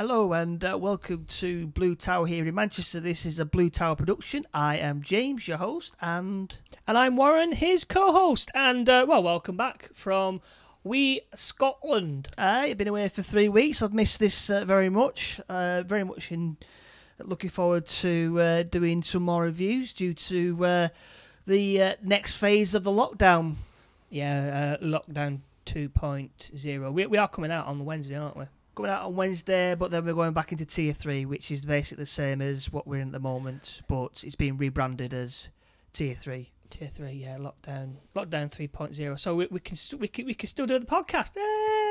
Hello and uh, welcome to Blue Tower here in Manchester. This is a Blue Tower production. I am James, your host, and And I'm Warren, his co host. And, uh, well, welcome back from We Scotland. I've been away for three weeks. I've missed this uh, very much. Uh, very much in looking forward to uh, doing some more reviews due to uh, the uh, next phase of the lockdown. Yeah, uh, lockdown 2.0. We, we are coming out on Wednesday, aren't we? Coming out on Wednesday, but then we're going back into tier three, which is basically the same as what we're in at the moment, but it's being rebranded as tier three. Tier 3, yeah, lockdown lockdown 3.0. So we, we, can, st- we, can, we can still do the podcast. Yay!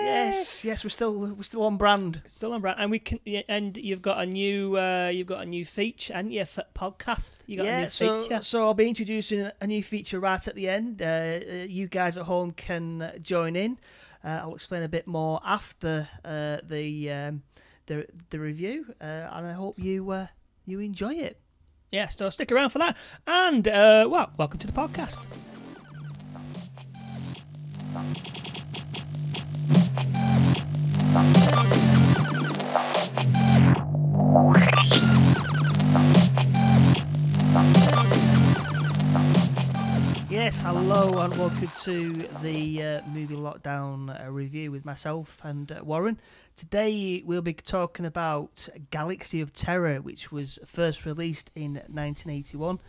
Yes, yes, we're still we're still on brand. Still on brand, and we can. yeah, And you've got a new, uh, you've got a new feature, and you for podcast. You got a new so, feature. so I'll be introducing a new feature right at the end. Uh, uh, you guys at home can join in. Uh, I'll explain a bit more after uh, the um, the the review, uh, and I hope you uh, you enjoy it. Yeah, so stick around for that. And, uh, well, welcome to the podcast. Yes, hello and welcome to the uh, movie lockdown uh, review with myself and uh, Warren. Today we'll be talking about Galaxy of Terror, which was first released in 1981,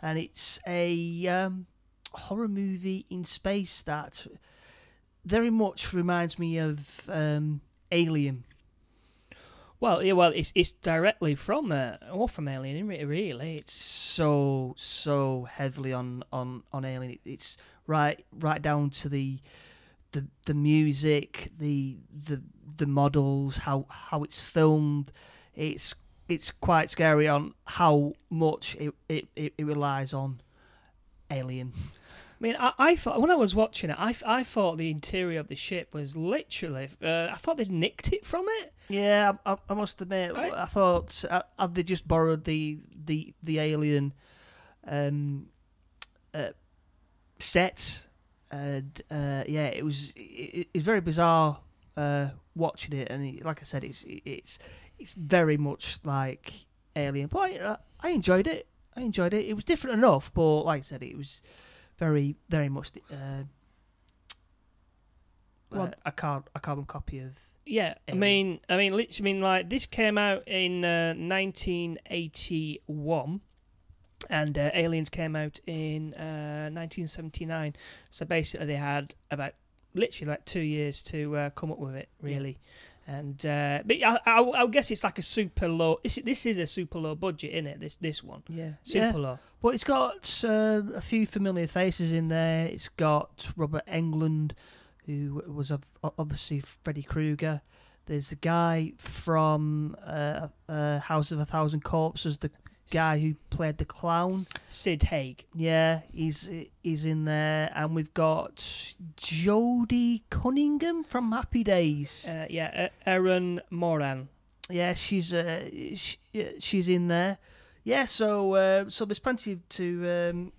and it's a um, horror movie in space that very much reminds me of um, Alien. Well, yeah, well, it's it's directly from uh, or from Alien, really. It's so so heavily on on on Alien. It's right right down to the the the music, the the the models, how how it's filmed. It's it's quite scary on how much it it, it, it relies on Alien. I mean, I, I thought when I was watching it, I, I thought the interior of the ship was literally. Uh, I thought they'd nicked it from it. Yeah, I, I, I must admit, Right. I thought uh, had they just borrowed the the the Alien um, uh, set, and uh, yeah, it was it, it's very bizarre uh, watching it, and it, like I said, it's it's it's very much like Alien, but I, I enjoyed it. I enjoyed it. It was different enough, but like I said, it was very very much uh, Well- uh, a car a carbon copy of Yeah, I mean, I mean, literally, I mean, like this came out in uh, 1981, and uh, Aliens came out in uh, 1979. So basically, they had about literally like two years to uh, come up with it, really. And uh, but I, I, I guess it's like a super low. This, this is a super low budget, isn't it? This this one, yeah super yeah. low. Well, it's got uh, a few familiar faces in there. It's got Robert Englund, who was of- obviously Freddy Krueger. There's the guy from uh, uh, House of a Thousand Corpses, the guy who played the clown. Sid Haig. Yeah, he's he's in there, and we've got Joanie Cunningham from Happy Days. Uh, yeah, Erin Moran. Yeah, she's uh, sh yeah, she's in there. Yeah, so uh, so there's plenty to um,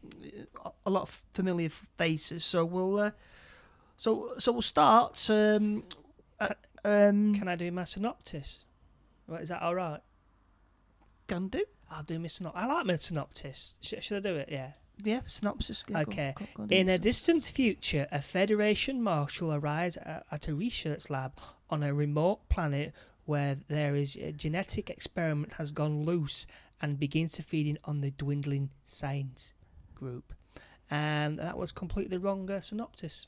a lot of familiar faces. So we'll uh, so so we'll start. Um, uh, um, Can I do my synopsis? Right, is that all right? can do. I'll do my synopsis. I like my synopsis. Sh- should I do it? Yeah. Yeah, synopsis. Yeah, go- Okay. go- go on, In a distant future, a Federation marshal arrives at, at a research lab on a remote planet where there is a genetic experiment has gone loose and begins to feed in on the dwindling science group. And that was completely wrong uh, synopsis.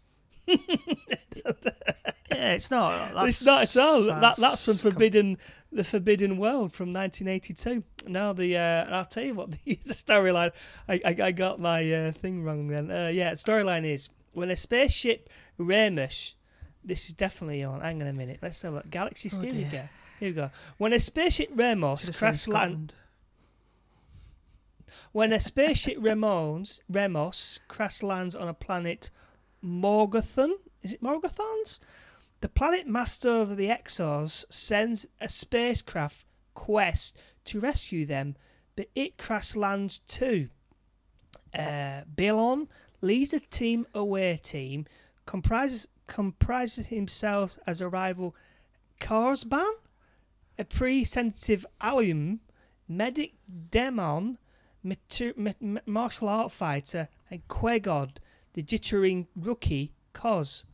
Yeah, it's not. it's not at all. That, that's from Forbidden, the Forbidden World from 1982. Now the, uh, I'll tell you what the, storyline. I, I I got my uh, thing wrong then. Uh, yeah, the storyline is when a spaceship Ramus. This is definitely on. Hang on a minute. Let's have a look. Galaxy. Oh, here we go. Here we go. When a spaceship Ramos crash land, when a spaceship Ramos Ramos crash lands on a planet Morgathon, is it Morgathons? The planet master of the Exors sends a spacecraft quest to rescue them, but it crash lands too. Uh, leads a team away team, comprises comprises himself as a rival Karsban, a pre-sensitive alum, medic demon, mater- ma- ma- martial art fighter, and Quegod, the jittering rookie, Cos.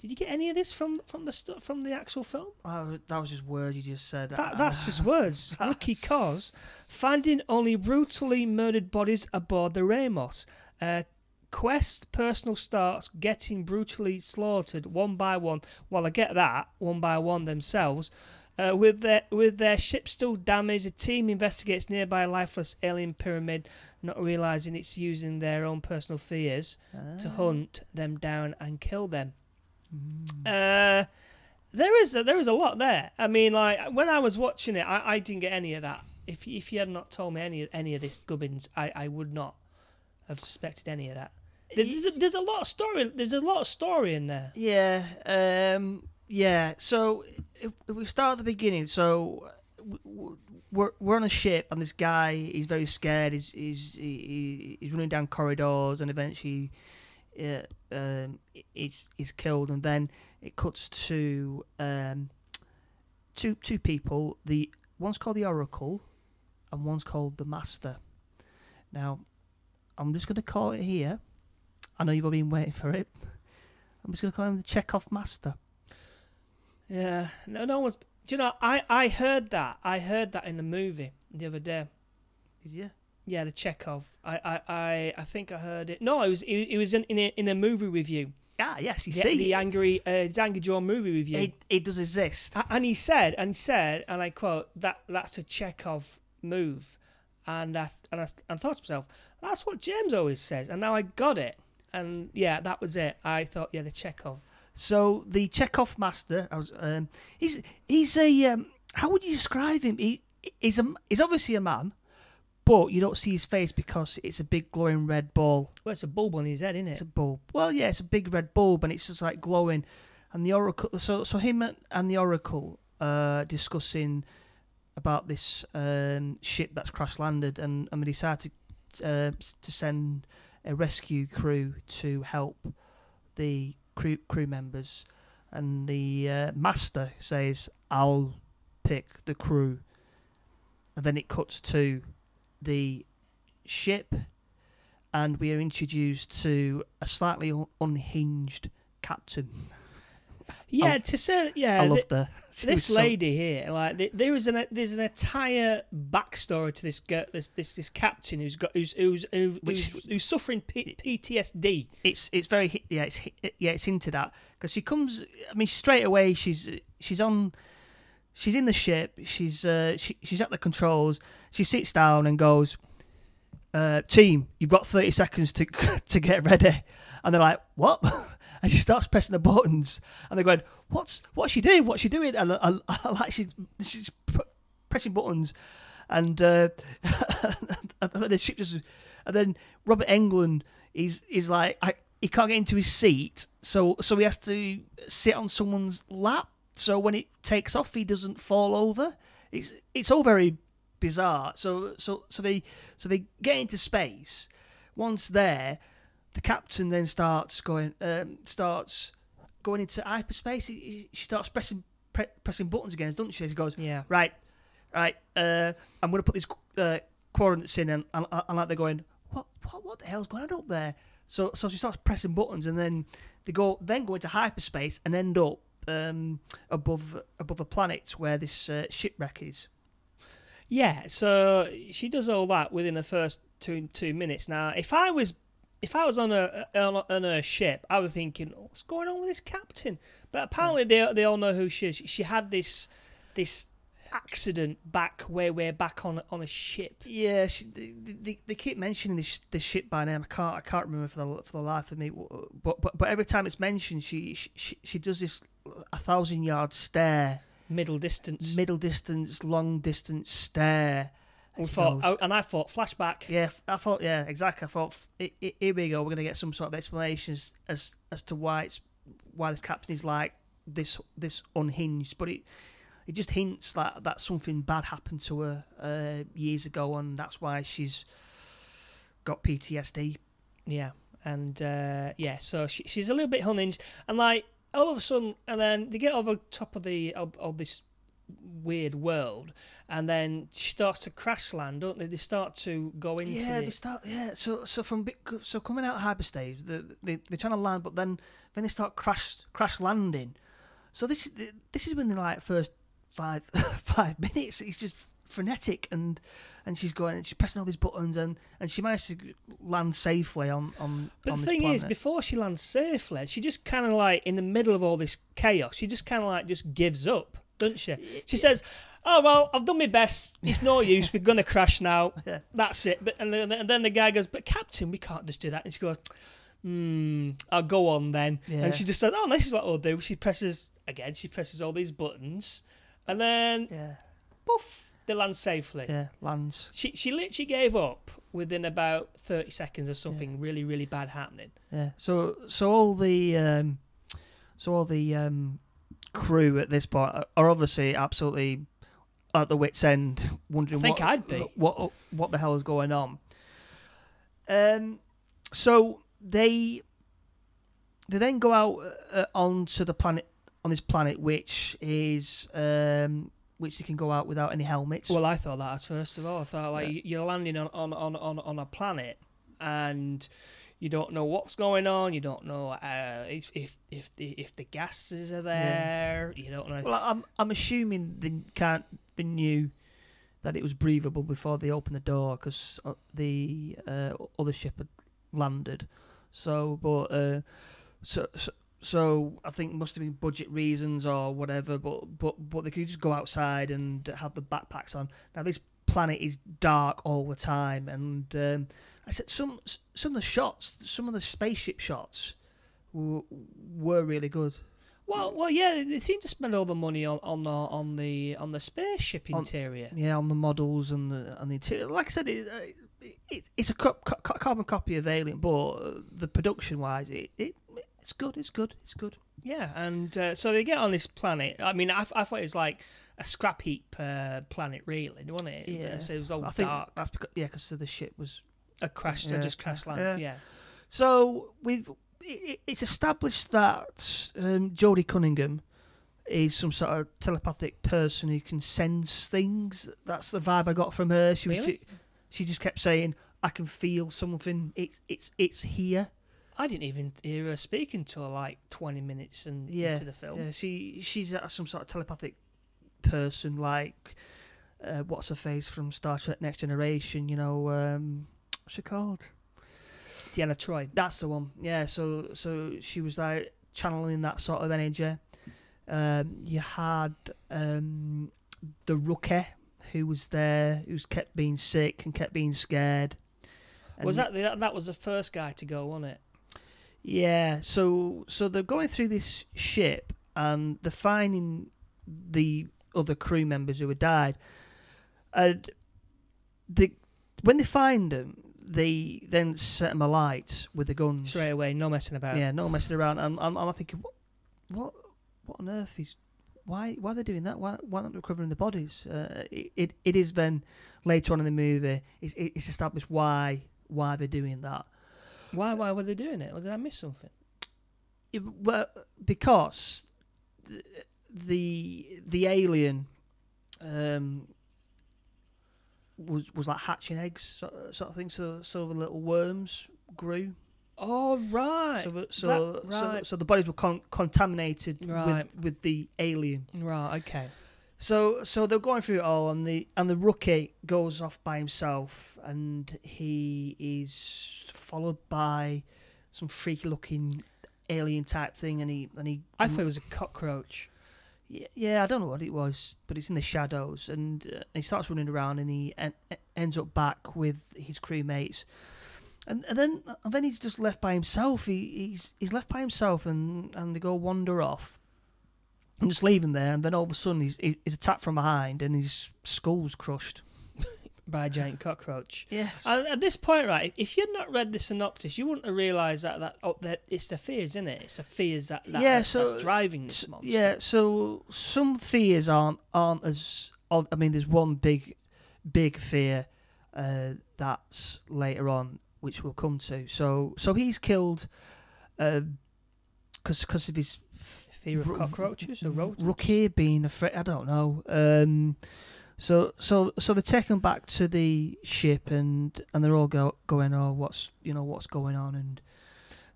Did you get any of this from from the stu- from the actual film? Oh, that was just words you just said. That, that's just words. Rookie Cos finding only brutally murdered bodies aboard the Ramos. Uh, Quest personal starts getting brutally slaughtered one by one. Well, I get that one by one themselves. Uh, with their with their ship still damaged, the team investigates nearby lifeless alien pyramid, not realizing it's using their own personal fears to Ah. hunt them down and kill them. Mm. Uh, there is a, there is a lot there. I mean, like when I was watching it, I, I didn't get any of that. If if you had not told me any any of this gubbins, I, I would not have suspected any of that. There's a, there's a lot of story. There's a lot of story in there. Yeah, um, yeah. So if, if we start at the beginning, so we're we're on a ship, and this guy he's very scared. He's he's he, he's running down corridors, and eventually, uh, um, he's he's killed. And then it cuts to um, two two people. The one's called the Oracle, and one's called the Master. Now, I'm just going to call it here. I know you've all been waiting for it. I'm just going to call him the Chekhov Master. Yeah, no, no one's. Do you know? I I heard that. I heard that in the movie the other day. Did you? Yeah, the Chekhov. I I I, I think I heard it. No, it was it, it was in in a, in a movie review. Ah, yes, you The, see. the angry uh, the Angry Joe movie review. it, it does exist. And he said, and he said, and I quote, that that's a Chekhov move. And I, and I, and thought to myself, that's what James always says. And now I got it. And yeah, that was it. I thought, yeah, the Chekhov. So the Chekhov Master, I was, um, he's he's a um, how would you describe him? He he's a he's obviously a man, but you don't see his face because it's a big glowing red ball. Well, it's a bulb on his head, isn't it? It's a bulb. Well, yeah, it's a big red bulb, and it's just like glowing. And the Oracle, so so him and- and the Oracle uh, discussing about this um, ship that's crash landed, and and we decided to uh, to send a rescue crew to help the crew crew members. And the uh, master says, "I'll pick the crew." And then it cuts to the ship and we are introduced to a slightly un- unhinged captain. Yeah, I- to say, yeah, I love the this so- lady here, like there is an there's an entire backstory to this girl, this this this captain who's got who's who's who- Which- who's, who's suffering P- PTSD. It's it's very yeah it's yeah it's into that because she comes. I mean straight away she's she's on. She's in the ship. She's uh, she, she's at the controls. She sits down and goes, uh, "Team, you've got thirty seconds to to get ready." And they're like, "What?" And she starts pressing the buttons, and they're going, "What's what's she doing? What's she doing?" And I, I, like she she's pr- pressing buttons, and uh, and then the ship just, and then Robert Englund is is like, I, he can't get into his seat, so so he has to sit on someone's lap. So when it takes off, he doesn't fall over. It's it's all very bizarre. So so so they so they get into space. Once there, the captain then starts going um, starts going into hyperspace. He- he- She starts pressing pre- pressing buttons again, doesn't she? She goes Yeah, right, right. Uh, I'm going to put these uh, coordinates in, and, and, and like they're going, what, what, what the hell's going on up there? So, so she starts pressing buttons, and then they go, then go into hyperspace and end up um, above above a planet where this uh, shipwreck is. yeah. So she does all that within the first two two minutes. Now, if I was if I was on a on a, on a ship, I was thinking, what's going on with this captain? But apparently, they they all know who she is. She had this this accident back way way back on on a ship. Yeah, she, they, they, they keep mentioning this this ship by name. I can't I can't remember for the for the life of me. But but, but every time it's mentioned, she she, she does this a thousand yard stare, middle distance. middle distance, long distance stare. We thought, oh, and I thought flashback. Yeah, I thought. Yeah, exactly. I thought. i- i- Here we go. We're gonna get some sort of explanations as as to why it's why this captain is like this this unhinged. But it it just hints that that something bad happened to her uh, years ago, and that's why she's got PTSD. Yeah, and uh, yeah, so she, she's a little bit unhinged, and like all of a sudden, and then they get over top of the of, of this weird world, and then she starts to crash land, don't they? They start to go into yeah, the, they start. Yeah, so so from so coming out of hyperspace, they, they they're trying to land, but then then they start crash crash landing. So this is this is when the like first five five minutes. It's just frenetic and and she's going and she's pressing all these buttons and and she managed to land safely on on. But on the thing is, before she lands safely, she just kind of like in the middle of all this chaos, she just kind of like just gives up, doesn't she? She says, "Oh well, I've done my best. It's no use. We're gonna crash now. Yeah. That's it." But and then, and then the guy goes, "But Captain, we can't just do that." And she goes, "Hmm, I'll go on then." Yeah. And she just said, "Oh, this is what we'll do." She presses again. She presses all these buttons, and then yeah poof, they land safely. yeah lands She she literally gave up within about thirty seconds of something really really bad happening. yeah. So so all the um, so all the um, crew at this point are- obviously absolutely at the wits end, wondering I think what I'd be. what what the hell is going on. Um, so they they then go out uh, onto the planet on this planet, which is um, which they can go out without any helmets. Well, I thought that at first of all. I thought like Yeah. you're landing on, on, on, on, on a planet and you don't know what's going on. You don't know uh, if if if the if the gases are there. You don't know. Well, I'm I'm assuming they can't they knew that it was breathable before they opened the door because the uh, other ship had landed. So, but uh, so, so so I think it must have been budget reasons or whatever. But but but they could just go outside and have the backpacks on. Now this planet is dark all the time, and um, I said some some of the shots, some of the spaceship shots, were, were really good. well, well, yeah. They seem to spend all the money on on the on the on the spaceship On- interior. Yeah, on the models and the and the interior. Like I said, it, uh, it, it's a co- co- carbon copy of Alien, but uh, the production wise, it, it it's good. It's good. It's good. Yeah, and uh, so they get on this planet. I mean, I, I thought it was like a scrap heap uh, planet, really, wasn't it? Yeah. So it was all I think dark. that's because yeah, because the ship was. A crash, Yeah. just crash land. Yeah. Yeah. So with it, it's established that um, Joanie Cunningham is some sort of telepathic person who can sense things. That's the vibe I got from her. She was Really? she just kept saying, "I can feel something. It's it's it's here." I didn't even hear her speak until like 20 minutes and Yeah, into the film. Yeah, she she's uh, some sort of telepathic person, like uh, what's her face from Star Trek Next Generation. You know, um, what's she called? Deanna Troi. That's the one. Yeah. So so she was like channeling that sort of energy. Um, you had um, the rookie who was there, who's kept being sick and kept being scared. was And- that, the, that was the first guy to go, wasn't it? Yeah, so so they're going through this ship and they're finding the other crew members who had died, and the when they find them, they then set them alight with the guns. Straight away, no messing about. Yeah, no messing around. And I'm, I'm thinking, what, what, what on earth is? Why, why are they doing that? Why, why aren't they recovering the bodies? Uh, it, it, it is then later on in the movie. It's, it's established why, why they're doing that. Why? Why were they doing it? Or did I miss something? Yeah, well, because the the, the alien um, was was like hatching eggs, sort, sort of thing. So so the little worms grew. Oh right, So so that- so, so the bodies were con- contaminated Right. with with the alien. right, okay. So so they're going through it all, and the and the rookie goes off by himself, and he is followed by some freaky looking alien type thing, and he and he I thought it was a cockroach. Yeah, I don't know what it was, but it's in the shadows, and uh, he starts running around, and he en- ends up back with his crewmates, and and then and then he's just left by himself. He he's he's left by himself, and and they go wander off, and just leave him there, and then all of a sudden he's he's attacked from behind, and his skull's crushed. By a giant cockroach. Yeah, And at this point, right, if you'd not read the synopsis, you wouldn't have realised that that, oh, that it's the fears, isn't it? It's the fears that, that Yeah, that's so- driving this monster. Yeah, so some fears aren't aren't as. I mean, there's one big, big fear uh, that's later on, which we'll come to. So so he's killed, because because of his f- Fear of cockroaches or rodents? Rookie being afraid. I don't know. Um, so so so they take him back to the ship and and they're all go, going, oh, what's you know what's going on and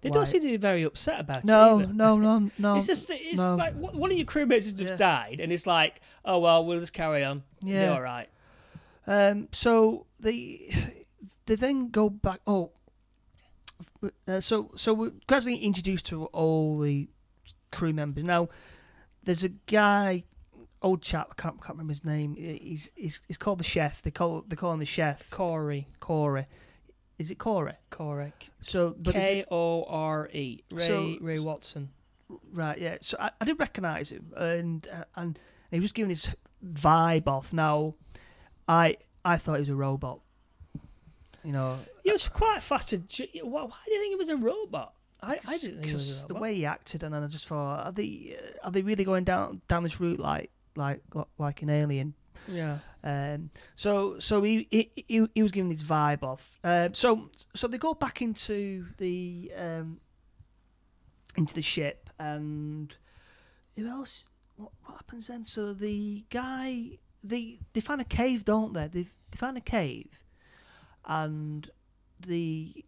They why- don't seem to be very upset about no it. either. no no no It's just it's no. like one of your crewmates has just Yeah. died, and it's like, oh well, we'll just carry on. yeah. all right. Um, so they they then go back. Oh, uh, so so we're gradually introduced to all the crew members. Now, there's a guy, old chap. I can't, can't remember his name. He's, he's he's called the chef. They call they call him the chef. Corey, Corey. Is it Corey? Corey, So, K it- O R E, Ray So- Ray Walston. right, yeah. So I, I did recognise him, and uh, and he was giving this vibe off. Now, I I thought he was a robot. You know, He was quite fast to. Why, why do you think he was a robot? I, I didn't think he was a Because robot. the way he acted, and then I just thought, are they uh, are they really going down down this route like like like an alien? Yeah. Um, so so he, he he he was giving this vibe off. Um, so so they go back into the um, into the ship, and who else? What, what happens then? So the guy they they find a cave, don't they? They they find a cave, and the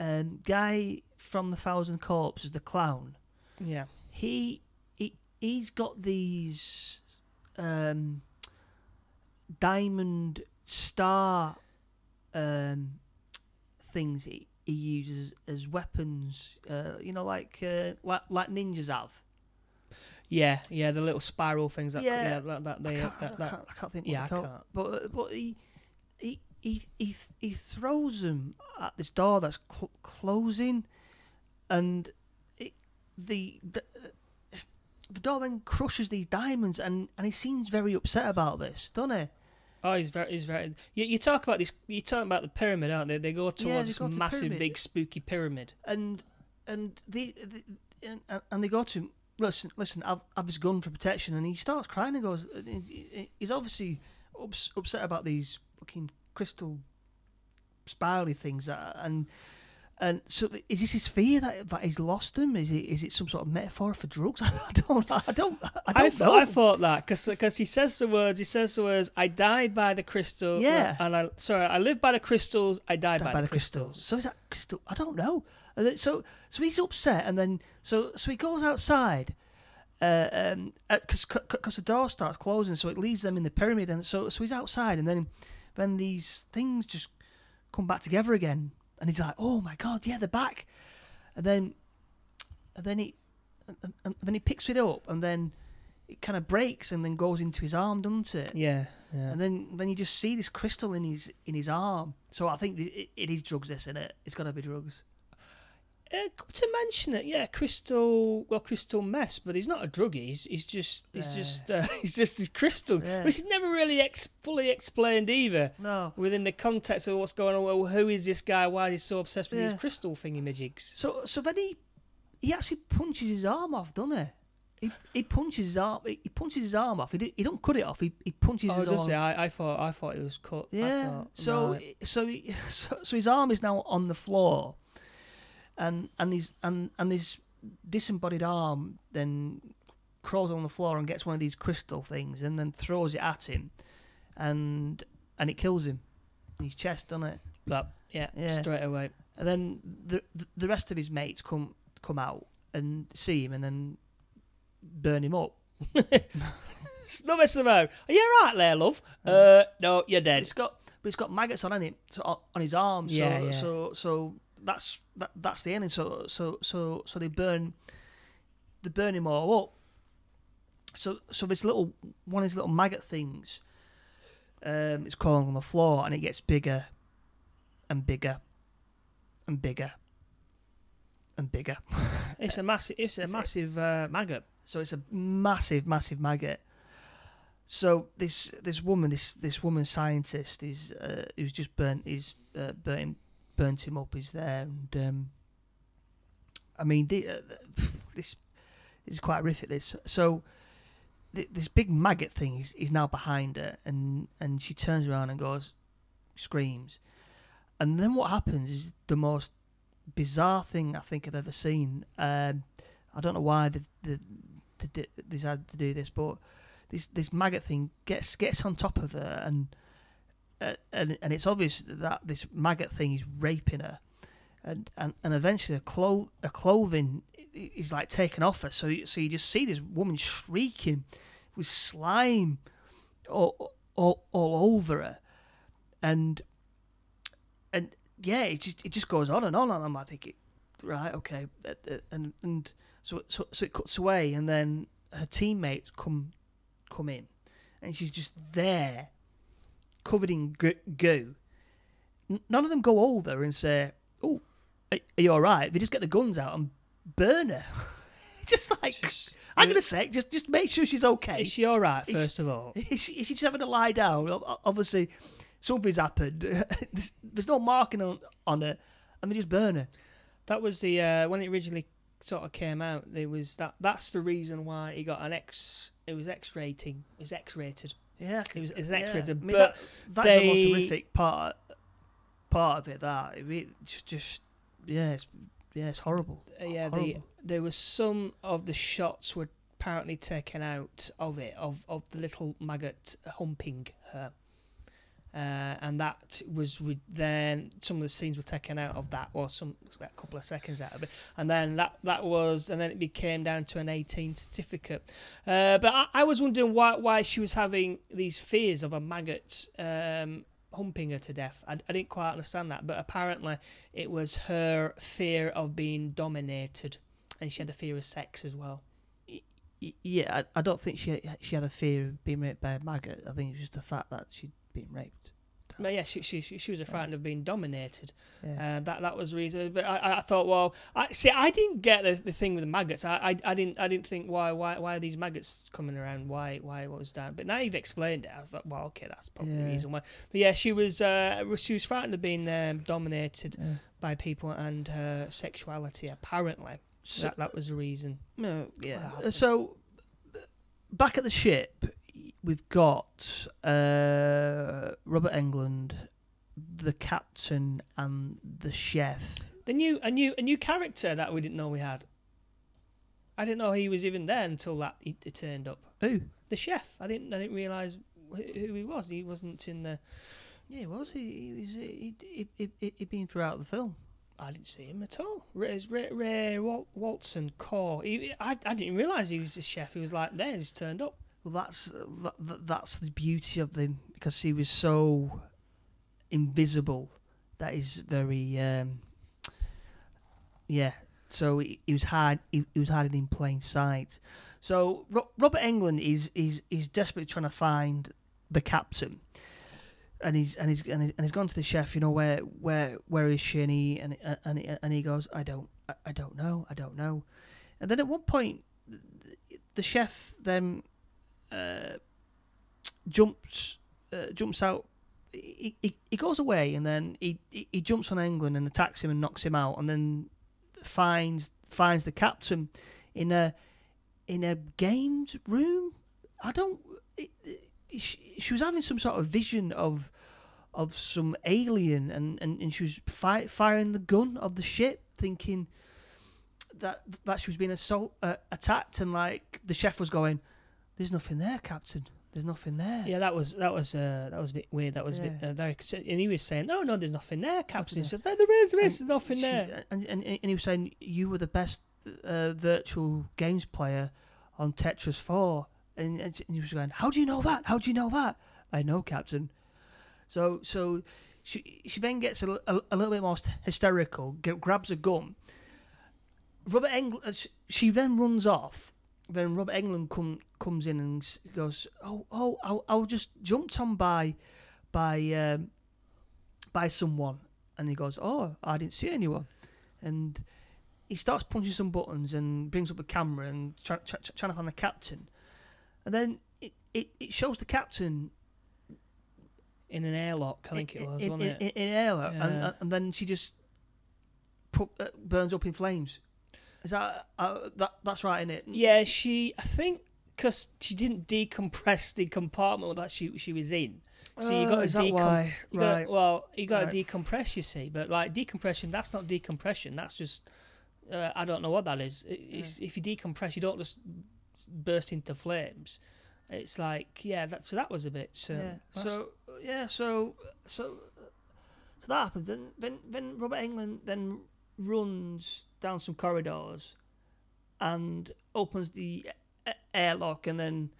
um, guy from the Thousand Corpses, the clown Yeah. he he he's got these um diamond star um things he, he uses as weapons uh you know like uh, like like ninjas have Yeah, yeah, the little spiral things that Yeah. yeah, that, that I they can't, that, I, can't, I can't think yeah, I can't. but uh, but he he he he, he throws them at this door that's cl- closing and it, the, the the door then crushes these diamonds and and he seems very upset about this doesn't he Oh, he's very, he's very. You, you talk about this. You talk about the pyramid, aren't they? They go towards they this go to massive, pyramid. big, spooky pyramid. and and the, the and, and they go to him listen listen I've, I've this gun for protection and he starts crying and goes he's obviously ups, upset about these fucking crystal spirally things that, and and so is this his fear that that he's lost them is it is it some sort of metaphor for drugs I don't I don't I I, don't th- know I thought that because he says the words. He says the words. I died by the crystal. Yeah. And I sorry, I live by the crystals. I died by, by, the, the crystals. crystals. So is that crystal? I don't know. Then- So so he's upset, and then so so he goes outside, uh, um, because because the door starts closing, so it leaves them in the pyramid, and so so he's outside, and then then these things just come back together again, and he's like, oh my god, yeah, they're back, and then and then he and, and then he picks it up, and then it kind of breaks, and then goes into his arm, doesn't it? Yeah. Yeah. And then, then you just see this crystal in his in his arm. So I think it, it is drugs. This in it. It's got to be drugs. Uh, to mention it, yeah, crystal. Well, crystal mess, but he's not a druggie. He's, he's just, he's Yeah. just, uh, he's just his crystal, Yeah. which is never really ex- fully explained either No. within the context of what's going on. Well, who is this guy? Why is he so obsessed with Yeah. these crystal thingy majigs? So so then he he actually punches his arm off, doesn't he? He, he punches his arm. He, he punches his arm off. He, di- he don't cut it off. He, he punches Oh, his does arm. he? I, I thought, I thought it was cut. Yeah. thought, so right. so, he, so so his arm is now on the floor, and and his and and his disembodied arm then crawls on the floor and gets one of these crystal things and then throws it at him, and and it kills him, his chest, doesn't it? But, yeah, Yeah. straight away. And then the the- rest of his mates come come out and see him and then burn him up. Not messing about. Are you all right there, love? Uh, no, you're dead. it's got but it's got maggots on it, so on, on his arm. So, Yeah, yeah. so so that's that, that's the ending. So so so so they burn they burn him all up. So so this little one of these little maggot things, um, it's crawling on the floor and it gets bigger and bigger and bigger and bigger. It's a massive, it's a It's massive uh, maggot. So it's a massive, massive maggot. So this this woman, this this woman scientist is uh, who's just burnt is uh, burnt him, burnt him up is there, and um, I mean the, uh, this is quite horrific. This so th- this big maggot thing is, is now behind her, and and she turns around and goes, screams, and then what happens is the most bizarre thing I think I've ever seen. Um, I don't know why the the to do, decided to do this, but this this maggot thing gets gets on top of her, and and and it's obvious that this maggot thing is raping her, and and, and eventually a clo- a clothing is like taken off her, so you, so you just see this woman shrieking with slime all all, all over her, and and yeah, it just it just goes on and on, and I'm like thinking, right, okay, uh, uh, and and so so so it cuts away, and then her teammates come come in, and she's just there, covered in goo. None of them go over and say, "Oh, are you all right?" They just get the guns out and burn her. Just like, Just- I'm gonna say, just just make sure she's okay. Is she all right? First of all, Is she, is she just having to lie down? Obviously, something's happened. there's, there's no marking on, on her, and they just burn her. that was the uh, when it originally sort of came out. There was that. That's the reason why he got an X. It was X rating. It was X rated. Yeah, It was it's yeah. X-rated, I mean, but that, that's the most horrific part part of it. That it really, just, just yeah, it's yeah, it's horrible. Uh, yeah, the, there was some of the shots were apparently taken out of it of of the little maggot humping her, uh, and that was with then some of the scenes were taken out of that, or some a couple of seconds out of it, and then that that was and then it became down to an 18 certificate. Uh, but I, I was wondering why why she was having these fears of a maggot. Um, humping her to death I, I didn't quite understand that but apparently it was her fear of being dominated, and she had a fear of sex as well. Yeah, I, I don't think she she had a fear of being raped by a maggot. I think it was just the fact that she'd been raped. But yeah, she she she was frightened of being dominated. Yeah. Uh, that that was the reason. But I, I thought, well, I see. I didn't get the, the thing with the maggots. I, I I didn't I didn't think why why why are these maggots coming around? Why why what was that? But now you've explained it. I thought, well, okay, that's probably the reason why. But yeah, she was uh she was frightened of being um, dominated Yeah. by people and her sexuality. Apparently, So, that that was the reason. No, yeah. So back at the ship, we've got uh, Robert Englund, the captain, and the chef. The new a new a new character that we didn't know we had. I didn't know he was even there until that he, he turned up. Who? The chef. I didn't I didn't realise who he was. He wasn't in the. Yeah, was he? He was. He, he, he, he, he'd been throughout the film. I didn't see him at all. Ray, Ray, Ray Wal- Walton Core. He, I I didn't realise he was the chef. He was like there. He's turned up. Well, that's that, that- that's the beauty of him because he was so invisible. That is very. Um, yeah. So he, he was hard. He, he was hiding in plain sight. So Ro- Robert Englund is is is desperately trying to find the captain, and he's and he's and he's, and he's gone to the chef. You know where where where is she? And he and and, he- and he goes, I don't I, I don't know I don't know. And then at one point, the chef then uh, jumps uh, jumps out. He, he, he goes away and then he, he he jumps on Englund and attacks him and knocks him out and then finds finds the captain in a in a games room. I don't. It, it- she, she was having some sort of vision of of some alien and, and, and she was fi- firing the gun of the ship, thinking that that she was being assault uh, attacked and like the chef was going, "There's nothing there, Captain. There's nothing there." Yeah, that was that was uh, that was a bit weird. That was a bit uh, very. And he was saying, "No, no, there's nothing there, Captain." nothing It's just there is, there is, there's nothing she- there. And, and and he was saying you were the best uh, virtual games player on Tetris Four, and, and he was going, "How do you know that? How do you know that?" I know, Captain. So so she she then gets a, a, a little bit more hysterical, grabs a gun. Robert Englund, she then runs off. Then Rob Englund come, comes in and goes, "Oh, oh, I, I was just jumped on by, by, um, by someone." And he goes, "Oh, I didn't see anyone." And he starts punching some buttons and brings up a camera and try, try, trying to find the captain. And then it, it, it shows the captain In an airlock, I think it was, in, wasn't in, it? in, in air, and, and then she just put, uh, burns up in flames. Is that uh, that that's right in it? Yeah, she. I think because she didn't decompress the compartment that she she was in. So you got Oh, to is that decom- why? You right. got, well, you got Right. to decompress, you see. But like decompression, that's not decompression. That's just uh, I don't know what that is. It- If you decompress, you don't just burst into flames. It's like yeah, that so that was a bit. Um, yeah. So yeah, so so so that happens. Then then then Robert Englund then runs down some corridors and opens the airlock, and then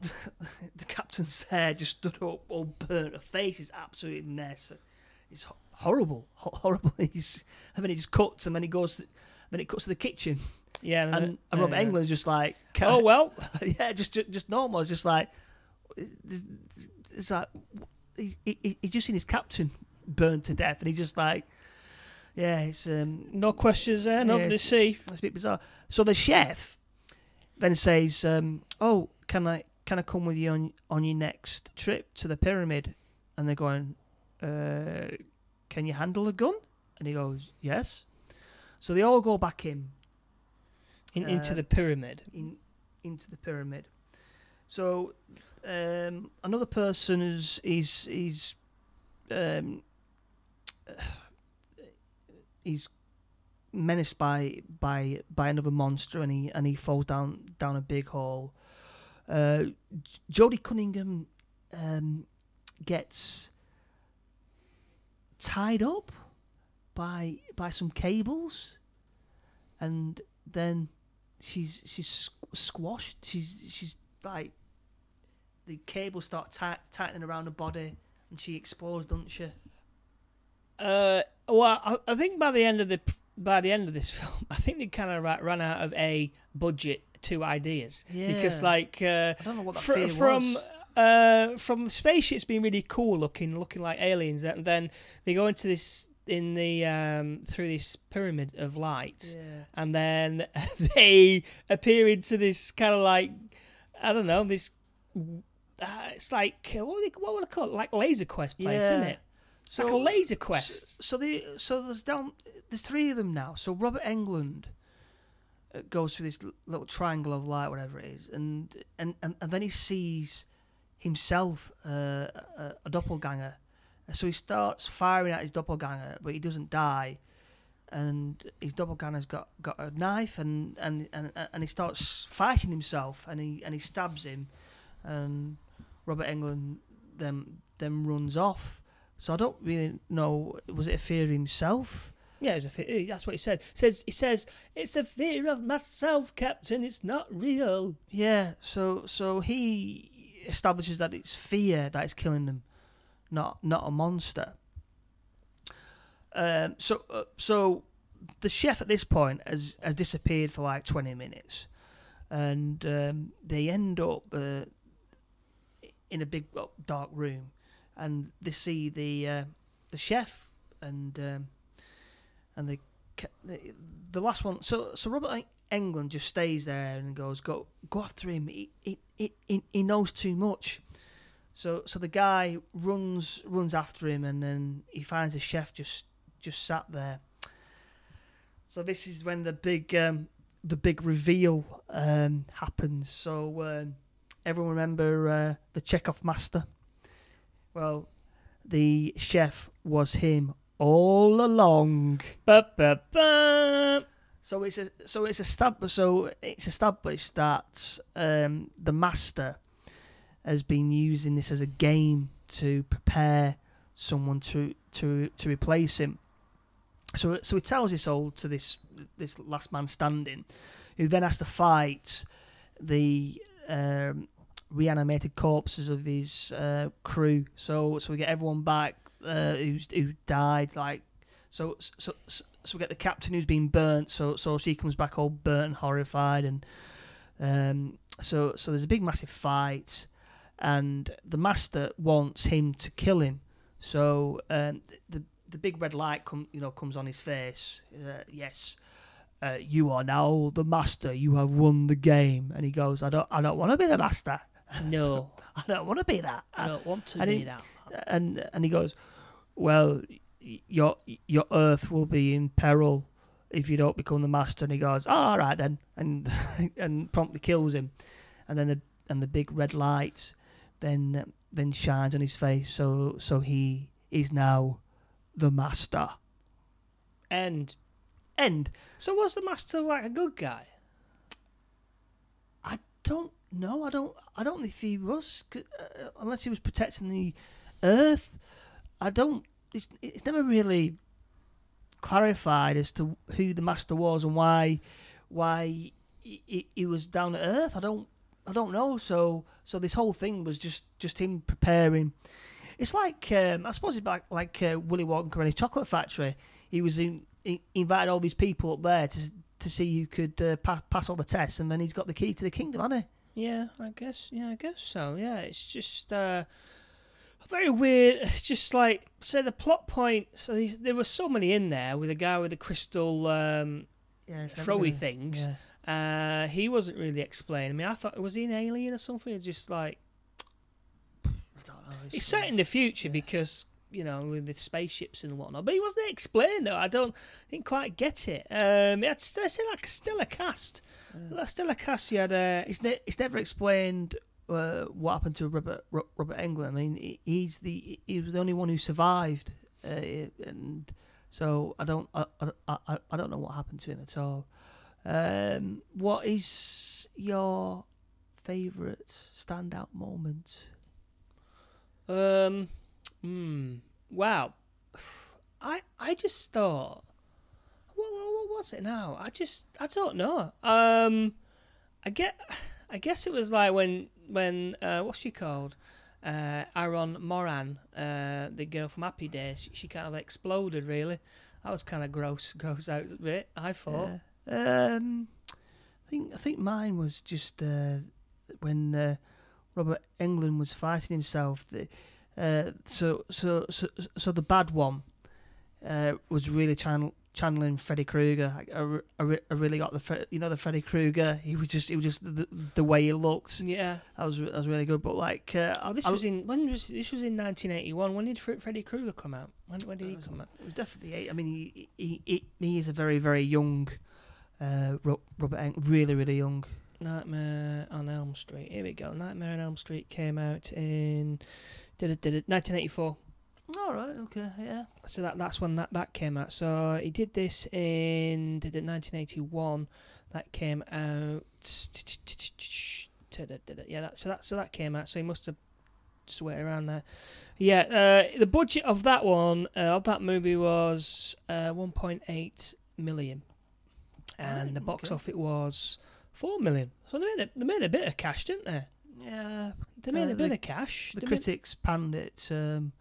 the captain's there, just stood up, all burnt. Her face is absolutely mess. It's horrible, horrible. He's and then he just cuts, and then he goes. To, then it cuts to the kitchen, yeah, and, and uh, Robert yeah. Englund's just like, Oh well, yeah, just just, just normal. It's just like it's like he, he, he's just seen his captain burned to death, and he's just like, yeah, it's um, no questions there, nothing to see. That's a bit bizarre. So the chef then says, um, "Oh, can I can I come with you on on your next trip to the pyramid?" And they're going, uh, "Can you handle a gun?" And he goes, "Yes." So they all go back in In, into Uh, the pyramid. in into the pyramid. So um, another person is is is um, he's menaced by by by another monster, and he and he falls down down a big hole. Uh, Joanie Cunningham um, gets tied up by by some cables, and then she's she's squashed. She's she's like the cables start tight, tightening around her body, and she explodes, doesn't she? Uh, well, I, I think by the end of the by the end of this film, I think they kind of ra- ran out of a budget, two ideas. Because like uh, I don't know what that fr- from was. uh from the spaceship's been really cool looking, looking like aliens, and then they go into this in the um through this pyramid of light, Yeah. and then they appear into this kind of like I don't know this. Uh, it's like uh, what would, they, what would I call it? Like laser quest place, isn't it? It's like a laser quest. So, so the so there's down there's three of them now. So Robert Englund uh, goes through this little triangle of light, whatever it is, and and and, and then he sees himself uh, a, a doppelganger. So he starts firing at his doppelganger, but he doesn't die. And his doppelganger's got, got a knife, and, and, and, and he starts fighting himself, and he and he stabs him, and Robert Englund then then runs off. So I don't really know. Was it a fear of himself? Yeah, it's a th- that's what he said. says he says it's a fear of myself, Captain. It's not real. Yeah. So so he establishes that it's fear that is killing them, not not a monster. Um. So uh, so the chef at this point has has disappeared for like twenty minutes, and um, they end up uh, in a big dark room, and they see the uh, the chef and um, and the, the the last one. So so Robert Englund just stays there and goes, "Go go after him. He he, he, he- knows too much." So so the guy runs runs after him, and then he finds the chef just just sat there. So this is when the big um, the big reveal um, happens. So um, everyone remember uh, the Chekhov master? Well, the chef was him all along. Ba, ba, ba. So it's a, so it's established so it's established that um, the master has been using this as a game to prepare someone to to to replace him. So so he tells this all to this this last man standing, who then has to fight the um, reanimated corpses of his uh, crew. So so we get everyone back uh, who's who died like so so so we get the captain who's been burnt. So so she comes back all burnt and horrified, and um, so so there's a big massive fight, and the master wants him to kill him. So um, the the big red light come you know comes on his face. Uh, yes. Uh, you are now the master. You have won the game, and he goes. I don't. I don't want to be the master. No, I don't want to be that. I don't want to I be didn't- that. and and he goes, "Well, your your Earth will be in peril if you don't become the master." And he goes, oh, "All right then," and and promptly kills him. And then the and the big red light then then shines on his face, so so he is now the master. And End. so was the master like a good guy? I don't know. I don't. I don't know if he was, uh, unless he was protecting the Earth. I don't. It's, it's never really clarified as to who the Master was and why why he, he, was down to Earth. I don't. I don't know. So so this whole thing was just just him preparing. It's like um, I suppose it's like like uh, Willy Wonka and his chocolate factory. He was in, he invited all these people up there to to see who could uh, pa- pass all the tests, and then he's got the key to the kingdom, hasn't he? Yeah, I guess. Yeah, I guess so. Yeah, it's just uh, very weird. It's just like so the plot point. So these, there were so many in there with a guy with the crystal um, Yeah, it's throwy things. Yeah. Uh, he wasn't really explained. I mean, I thought was he an alien or something? Or Just like I don't know. it's set in the future because you know with the spaceships and whatnot. But he wasn't explained though. I don't didn't quite get it. Um, it had still like Still a cast. You had uh, It's ne- it's never explained uh, what happened to Robert Ro- Robert Englund. I mean, he- he's the he was the only one who survived, uh, and so I don't I, I, I, I don't know what happened to him at all. Um, what is your favourite standout moment? Um, hmm. Wow. I I just thought, what, what, what was it now? I just I don't know. Um, I get. I guess it was like when when uh, what's she called? Uh, Erin Moran, uh, the girl from Happy Days. She, she kind of exploded. Really, that was kind of gross. Gross out a bit. I thought. Yeah. Um, I think I think mine was just uh, when uh, Robert Englund was fighting himself. The, uh, so so so so the bad one uh, was really channel, channeling Freddy Krueger. I, I, I, really got the you know the Freddy Krueger. He was just he was just the, the way he looked. Yeah. That was that was really good. But like uh, Oh, this I- was in when was this was in 1981. When did Freddy Krueger come out? When when did he was- come out? It was definitely. eight. I mean, he he he, he is a very very young uh, Robert Eng- really really young. Nightmare on Elm Street. Here we go. Nightmare on Elm Street came out in did it did it 1984. All right. Okay. Yeah. So that that's when that, that came out. So he did this in did it 1981. That came out. Yeah, that, so that so that came out. So he must have just wait around there. Yeah, uh, the budget of that one uh, of that movie was uh, 1.8 million, and Right, the box okay. office was four million. So they made a, they made a bit of cash, didn't they? Yeah. They made Uh, a bit the- of cash. The They made- critics panned it. Um,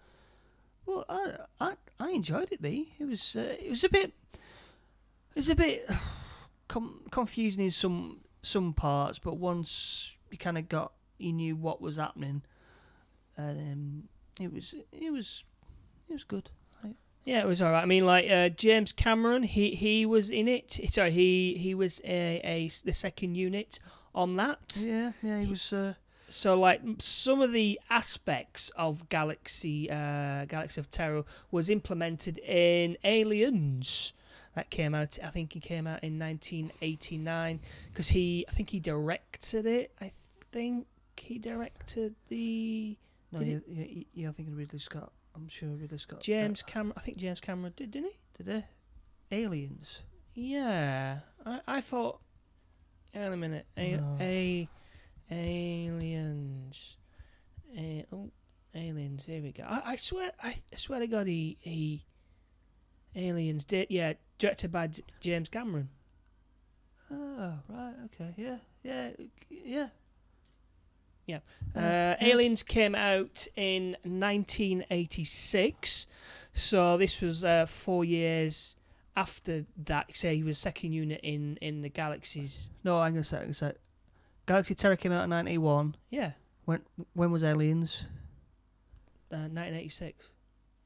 well, I, I I enjoyed it. Me, it was uh, it was a bit it was a bit com- confusing in some some parts, but once you kind of got you knew what was happening, um, it was it was it was good. Yeah, it was all right. I mean, like uh, James Cameron, he he was in it. Sorry, he he was a, a the second unit on that. Yeah, yeah, he was. Uh, So like some of the aspects of Galaxy uh, Galaxy of Terror was implemented in Aliens. That came out. I think it came out in 1989 because he. I think he directed it. I think he directed the no, Did you, you, you're thinking Ridley Scott. I'm sure Ridley Scott. James Cameron. I think James Cameron did, didn't he? did they? Aliens. Yeah, I, I thought. Hang on a minute. A, No. a aliens. A, oh, aliens. Here we go. I, I swear. I, I swear to God, he he. Aliens did. Yeah, directed by J- James Cameron. Oh, right. Okay. Yeah. Yeah. Yeah. Yeah. Uh, Uh, yeah. Aliens came out in 1986, so this was uh, four years after that. Say he was second unit in in the galaxies. No, I'm gonna say. I'm gonna say. Galaxy Terror came out in '91. Yeah, When when was Aliens? uh, 1986.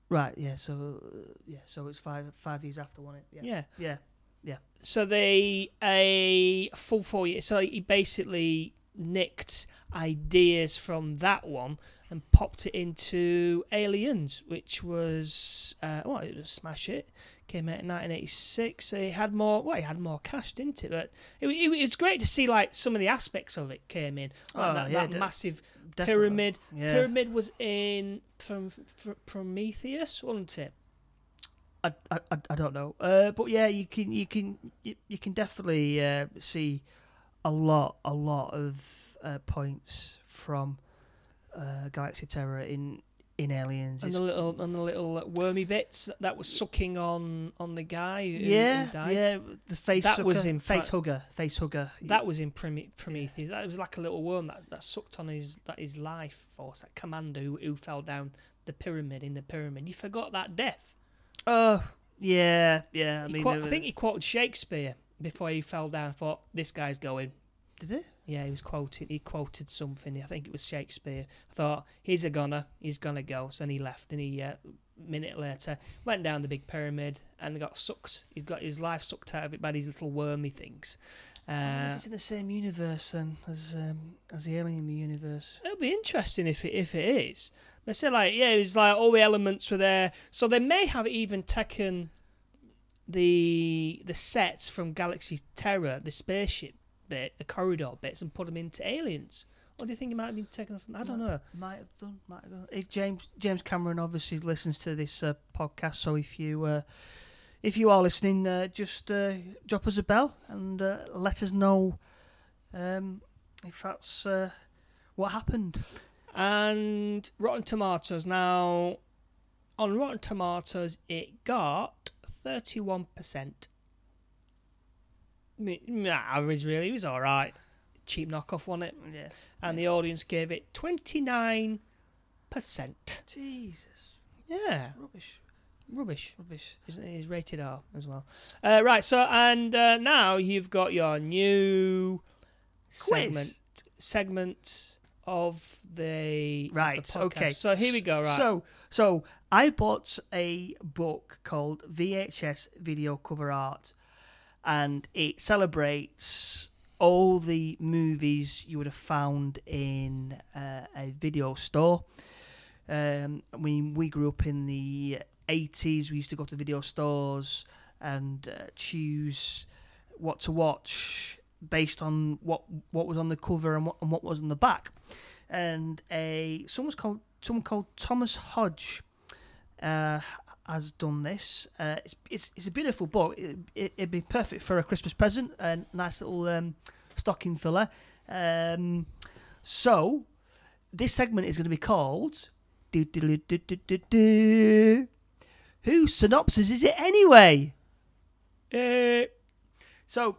Right. Yeah. So uh, yeah. So it's five five years after, wasn't it? yeah. Yeah. Yeah. So they a full four years. So he basically nicked ideas from that one and popped it into Aliens, which was uh, well, it was smash it. Came out in 1986. It had more. Well, it had more cash, didn't it? But it, it, it was great to see like some of the aspects of it came in. Like Oh, that, yeah, that de- massive Definitely. pyramid. Yeah. Pyramid was in from, from Prometheus, wasn't it? I, I, I- I don't know. Uh, but yeah, you can you can you, you can definitely uh, see a lot, a lot of uh, points from uh, Galaxy Terror in in Aliens. And the little and the little uh, wormy bits that, that was sucking on on the guy who, who yeah, died. yeah, the face That sucker, was in face hugger, face hugger. That was in Prome- Prometheus. That was like a little worm that, that sucked on his that his life force. That commander who, who fell down the pyramid in the pyramid. You forgot that death. Oh, yeah, yeah. I He mean, quote- I think he quoted Shakespeare before he fell down. I thought this guy's going. Did it? Yeah, he was quoting. He quoted something. I think it was Shakespeare. I thought he's a goner. He's gonna go. So then he left. And he, uh, minute later, went down the big pyramid and got sucked. He's got his life sucked out of it by these little wormy things. I wonder if Uh, it's in the same universe then as um, as the Alien in the universe. it'll be interesting if it if it is. They say like yeah, it's like all the elements were there. So they may have even taken the the sets from Galaxy Terror, the spaceship bit, the corridor bits, and put them into Aliens. Or do you think it might have been taken from? I don't know. Might have done. Might have done. If James James Cameron obviously listens to this uh, podcast, so if you uh, if you are listening, uh, just uh, drop us a bell and uh, let us know um, if that's uh, what happened. And Rotten Tomatoes now on Rotten Tomatoes it got thirty one percent. Average really, it was all right. Cheap knockoff, wasn't it? Yeah. And the audience gave it twenty nine percent. Jesus. Yeah, Rubbish. rubbish. Rubbish. Isn't it? It's rated R as well. Uh, right. So and uh, now you've got your new Quiz. segment segment of the Right. the okay. So here we go. Right. So so I bought a book called VHS Video Cover Art, and it celebrates all the movies you would have found in uh, a video store. Um, I mean, we grew up in the 80s. We used to go to video stores and uh, choose what to watch based on what what was on the cover and what, and what was on the back. And a someone's called someone called Thomas Hodge uh, has done this. Uh, it's, it's it's a beautiful book. It, it, it'd be perfect for a Christmas present. A nice little um, stocking filler. Um, so this segment is going to be called. Do, do, do. Whose synopsis is it anyway? Uh, So,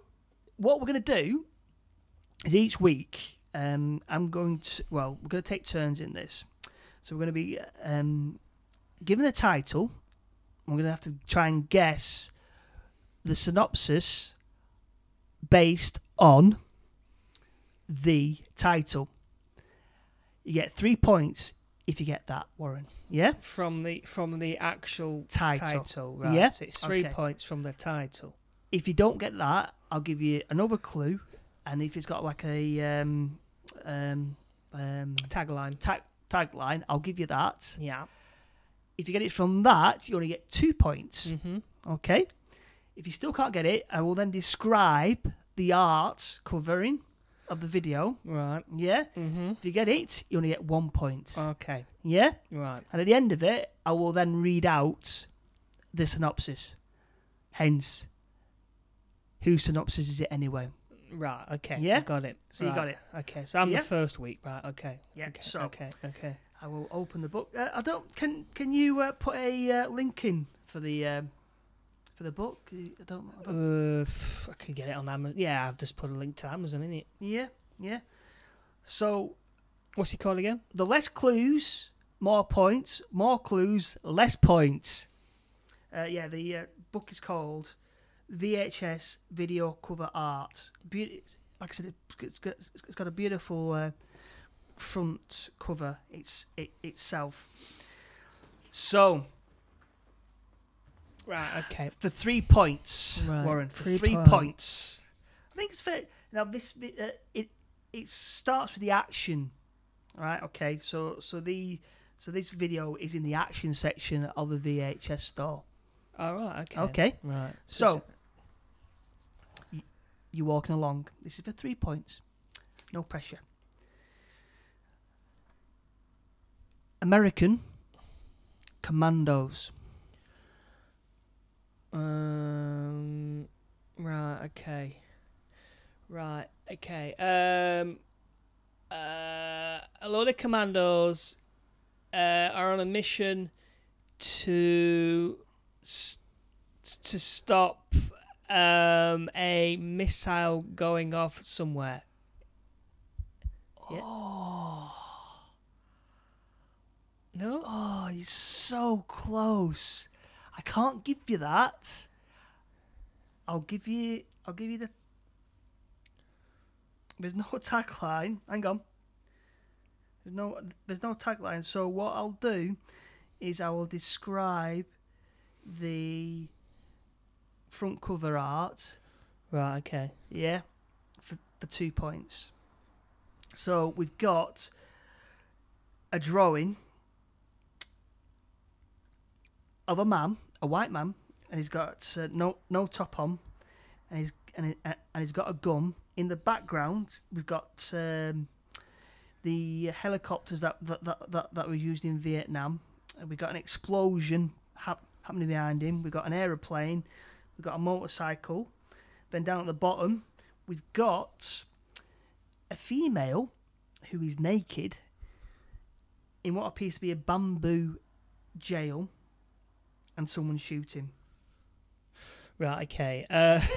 what we're going to do is each week, um, I'm going to, well, we're going to take turns in this. So, we're going to be um, given the title. We're going to have to try and guess the synopsis based on the title. You get three points if you get that, Warren. Yeah? from the from the actual Title. title, right? Yeah? So it's three Okay. points from the title. if you don't get that, I'll give you another clue, and if it's got like a um, um, um, Tagline. tag tagline, I'll give you that. Yeah. If you get it from that, you only get two points. Mm-hmm. Okay. If you still can't get it, I will then describe the art covering of the video. Right. Yeah. Mm-hmm. If you get it, you only get one point. Okay. Yeah. Right. And at the end of it, I will then read out the synopsis. Hence, whose synopsis is it anyway? Right. Okay. Yeah? Got it. So you got it. Okay. So I'm Yeah? the first week. Right. Okay. Yeah, Okay. so- Okay. Okay. I will open the book. Uh, I don't. Can Can you uh, put a uh, link in for the um, for the book? I don't. I don't Uh, I can get it on Amazon. Yeah, I've just put a link to Amazon in it. yeah, yeah. So What's it called again? the less clues, more points. More clues, less points. Uh, yeah, the uh, book is called VHS Video Cover Art. Be- like I said, it's got, it's got a beautiful uh, front cover. It's it itself. So Right. Okay. for three points, Right, Warren. For three three, points. points. I think it's fair. Now this uh, it it starts with the action, right? Okay, so so the so this video is in the action section of the VHS store. All right. Okay. Okay, Right. so you're walking along. This is for three points. No pressure. American Commandos. Um. Right. Okay. Right. Okay. Um, uh, a lot of commandos uh, are on a mission to s- to stop um, a missile going off somewhere. Yeah. Oh, No. oh, you're so close. I can't give you that. I'll give you. I'll give you the. There's no tagline. Hang on. There's no. There's no tagline. So what I'll do is I will describe the front cover art. Right. Okay. Yeah, for for two points. So we've got a drawing of a man, a white man, and he's got uh, no no top on, and he's and, he, and he's got a gun. In the background, we've got um, the helicopters that that, that, that that were used in Vietnam. And we've got an explosion hap- happening behind him. We've got an aeroplane. We've got a motorcycle. Then down at the bottom, we've got a female who is naked in what appears to be a bamboo jail, and someone shoot him. Right. Okay. Uh,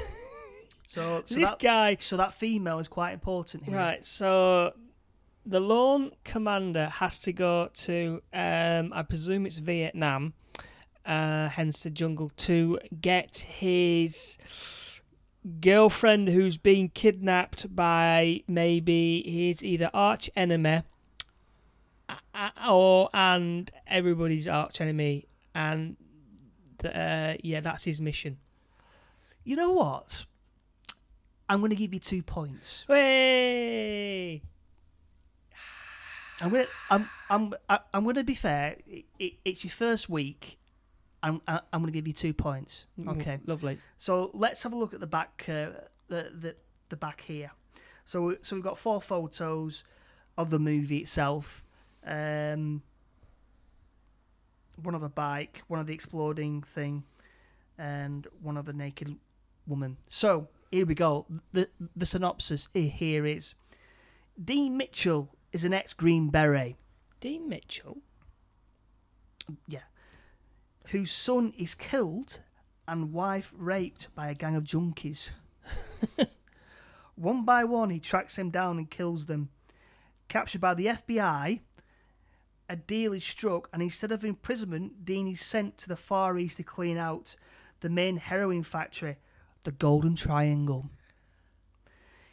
So, so this that, guy. so that female is quite important here. Right. So the lone commander has to go to, um, I presume it's Vietnam, uh, hence the jungle, to get his girlfriend who's been kidnapped by maybe his either arch enemy or and everybody's arch enemy, and the, uh, yeah, that's his mission. You know what? I'm going to give you two points. Hey! I'm going to, I'm, I'm, I'm going to be fair. It, it, it's your first week. I'm, I'm going to give you two points. Okay. lovely. So let's have a look at the back, uh, the, the the back here. So so we've got four photos of the movie itself. Um, one of a bike, one of the exploding thing, and one of a naked woman. So here we go. The the synopsis here is: Dean Mitchell is an ex Green Beret Dean Mitchell. Yeah. Whose son is killed and wife raped by a gang of junkies. one by one, he tracks them down and kills them. Captured by the FBI, a deal is struck, and instead of imprisonment, Dean is sent to the Far East to clean out the main heroin factory, the Golden Triangle.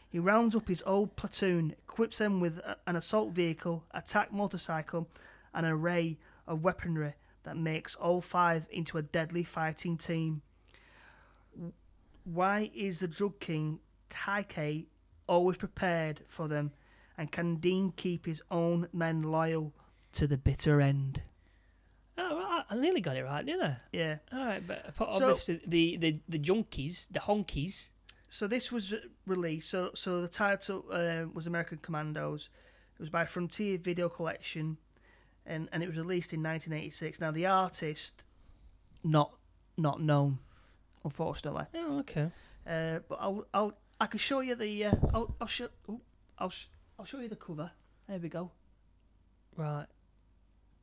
He rounds up his old platoon, equips them with a- an assault vehicle, attack motorcycle, and an array of weaponry that makes all five into a deadly fighting team. Why is the drug king Taike always prepared for them, and can Dean keep his own men loyal to the bitter end? Oh, right, I nearly got it right, didn't I? Yeah. All right, but, So- obviously the, the the junkies, the honkies. So this was released. So so the title uh, was American Commandos. It was by Frontier Video Collection, and and it was released in 1986. Now the artist, not not known, unfortunately. Oh, okay. Uh, but I'll I'll I can show you the uh, I'll I'll show I'll sh- I'll show you the cover. There we go. Right.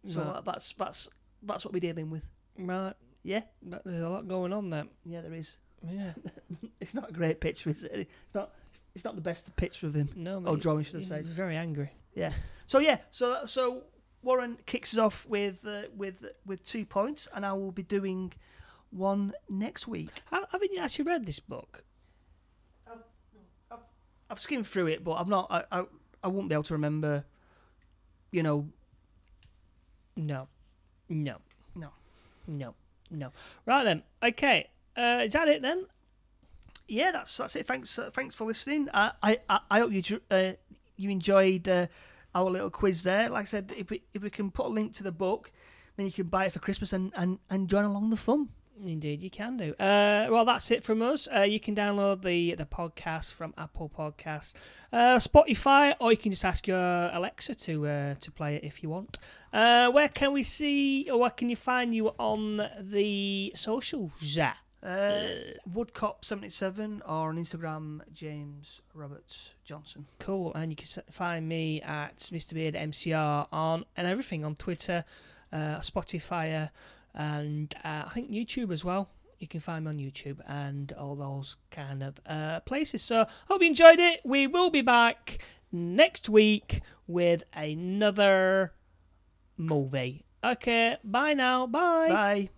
So right. that's that's that's what we're dealing with. right. Yeah, But There's a lot going on there. yeah, there is. Yeah. It's not a great picture, is it? It's not. It's not the best picture of him. No. Oh, but drawing, should I he's say. Very angry. Yeah. So yeah, so so Warren kicks us off with uh, with with two points, and I will be doing one next week. Ha- Haven't you actually read this book? I've skimmed through it, but I'm not. I I, I won't be able to remember. You know, No. No. No. No. No. Right then. Okay. Uh, is that it then? yeah, that's that's it. Thanks uh, thanks for listening. I I I- I hope you uh, you enjoyed uh, our little quiz there. Like I said, if we if we can put a link to the book, then you can buy it for Christmas and and and join along the fun. Indeed, you can do. Uh, well, that's it from us. Uh, you can download the the podcast from Apple Podcasts, uh, Spotify, or you can just ask your Alexa to uh, to play it if you want. Uh, where can we see, or where can you find you on the socials? Uh, Woodcop77 or on Instagram, James Roberts Johnson. Cool. And you can find me at Mr. Beard MCR on and everything on Twitter, uh, Spotify, and uh, I think YouTube as well. You can find me on YouTube and all those kind of uh, places. So, hope you enjoyed it. We will be back next week with another movie. Okay, bye now. Bye. Bye.